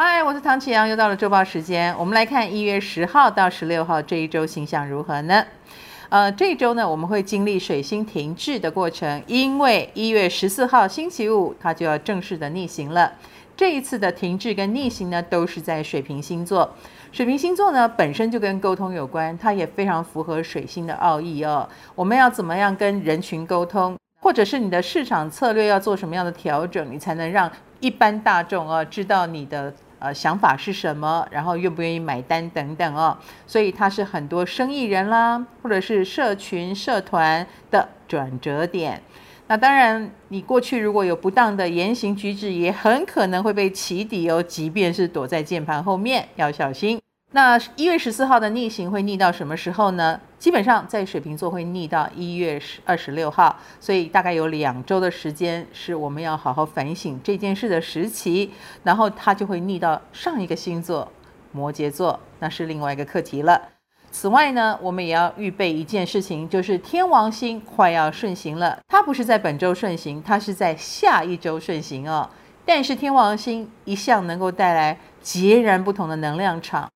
嗨，我是唐启阳，又到了周报时间。我们来看一月十号到十六号这一周星象如何呢？呃，这一周呢，我们会经历水星停滞的过程，因为一月十四号星期五它就要正式的逆行了。这一次的停滞跟逆行呢，都是在水瓶星座。水瓶星座呢，本身就跟沟通有关，它也非常符合水星的奥义哦。我们要怎么样跟人群沟通，或者是你的市场策略要做什么样的调整，你才能让一般大众啊知道你的。呃，想法是什么？然后愿不愿意买单等等哦，所以它是很多生意人啦，或者是社群社团的转折点。那当然，你过去如果有不当的言行举止，也很可能会被起底哦。即便是躲在键盘后面，要小心。那一月十四号的逆行会逆到什么时候呢？基本上在水瓶座会逆到一月十二十六号，所以大概有两周的时间是我们要好好反省这件事的时期。然后它就会逆到上一个星座摩羯座，那是另外一个课题了。此外呢，我们也要预备一件事情，就是天王星快要顺行了。它不是在本周顺行，它是在下一周顺行哦。但是天王星一向能够带来截然不同的能量场。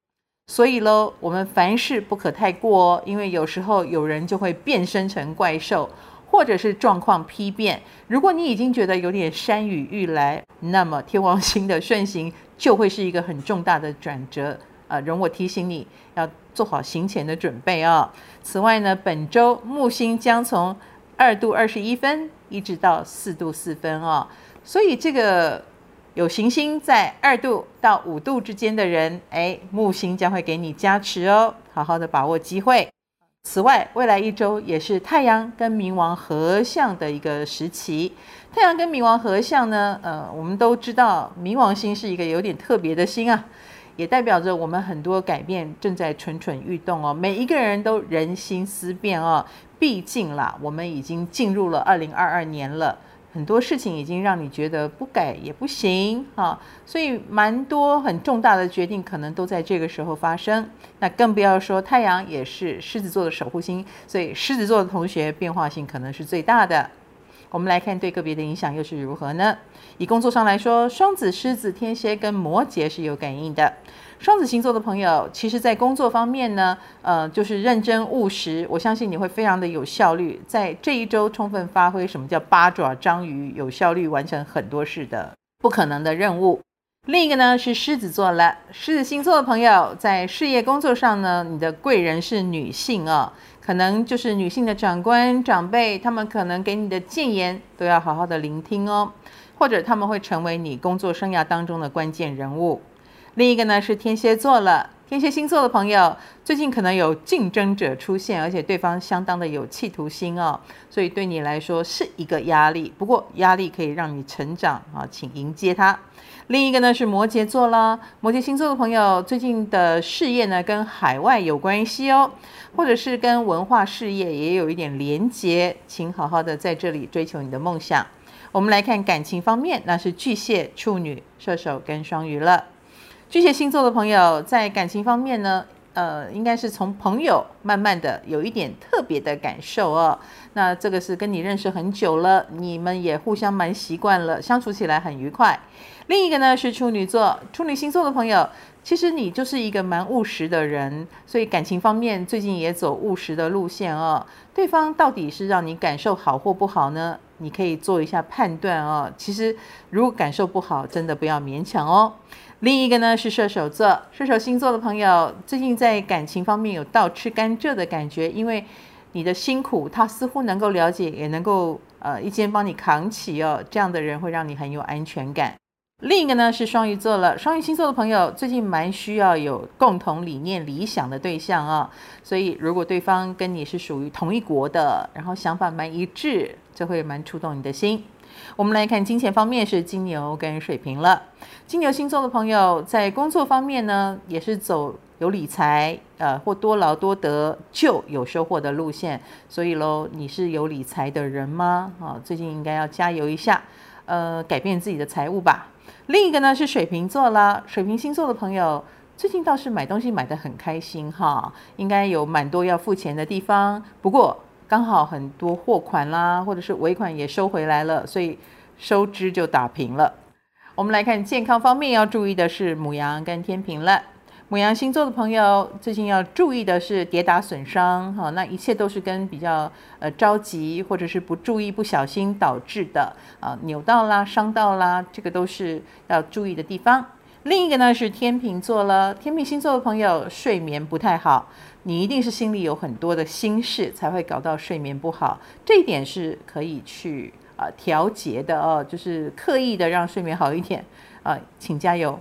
所以喽，我们凡事不可太过哦，因为有时候有人就会变身成怪兽，或者是状况丕变。如果你已经觉得有点山雨欲来，那么天王星的顺行就会是一个很重大的转折。呃，容我提醒你要做好行前的准备哦。此外呢，本周木星将从二度二十一分一直到四度四分哦，所以这个。有行星在二度到五度之间的人，哎，木星将会给你加持哦，好好的把握机会。此外，未来一周也是太阳跟冥王合相的一个时期。太阳跟冥王合相呢，呃，我们都知道冥王星是一个有点特别的星啊，也代表着我们很多改变正在蠢蠢欲动哦。每一个人都人心思变哦，毕竟啦，我们已经进入了二零二二年了。很多事情已经让你觉得不改也不行啊，所以蛮多很重大的决定可能都在这个时候发生。那更不要说太阳也是狮子座的守护星，所以狮子座的同学变化性可能是最大的。我们来看对个别的影响又是如何呢？以工作上来说，双子、狮子、天蝎跟摩羯是有感应的。双子星座的朋友，其实，在工作方面呢，呃，就是认真务实。我相信你会非常的有效率，在这一周充分发挥什么叫八爪章鱼，有效率完成很多事的不可能的任务。另一个呢是狮子座了，狮子星座的朋友在事业工作上呢，你的贵人是女性啊、可能就是女性的长官长辈，他们可能给你的建言都要好好的聆听哦，或者他们会成为你工作生涯当中的关键人物。另一个呢是天蝎座了，天蝎星座的朋友最近可能有竞争者出现，而且对方相当的有企图心哦，所以对你来说是一个压力。不过压力可以让你成长啊，请迎接它。另一个呢是摩羯座啦，摩羯星座的朋友最近的事业呢跟海外有关系哦，或者是跟文化事业也有一点连结，请好好的在这里追求你的梦想。我们来看感情方面，那是巨蟹、处女、射手跟双鱼了。巨蟹星座的朋友在感情方面呢，呃，应该是从朋友慢慢的有一点特别的感受哦。那这个是跟你认识很久了，你们也互相蛮习惯了，相处起来很愉快。另一个呢是处女座，处女星座的朋友，其实你就是一个蛮务实的人，所以感情方面最近也走务实的路线哦。对方到底是让你感受好或不好呢？你可以做一下判断哦。其实如果感受不好，真的不要勉强哦。另一个呢是射手座，射手星座的朋友最近在感情方面有倒吃甘蔗的感觉，因为你的辛苦他似乎能够了解，也能够呃一肩帮你扛起哦，这样的人会让你很有安全感。另一个呢是双鱼座了，双鱼星座的朋友最近蛮需要有共同理念、理想的对象啊、所以如果对方跟你是属于同一国的，然后想法蛮一致，就会蛮触动你的心。我们来看金钱方面是金牛跟水瓶了。金牛星座的朋友在工作方面呢，也是走有理财，呃，或多劳多得就有收获的路线。所以喽，你是有理财的人吗？啊，最近应该要加油一下，呃，改变自己的财务吧。另一个呢是水瓶座啦，水瓶星座的朋友最近倒是买东西买得很开心哈，应该有蛮多要付钱的地方。不过，刚好很多货款啦，或者是尾款也收回来了，所以收支就打平了。我们来看健康方面要注意的是母羊跟天秤了。母羊星座的朋友最近要注意的是跌打损伤，哈，那一切都是跟比较呃着急或者是不注意、不小心导致的啊，扭到啦、伤到啦，这个都是要注意的地方。另一个呢是天秤座了，天秤星座的朋友睡眠不太好，你一定是心里有很多的心事才会搞到睡眠不好，这一点是可以去啊调节的哦，就是刻意的让睡眠好一点啊，请加油。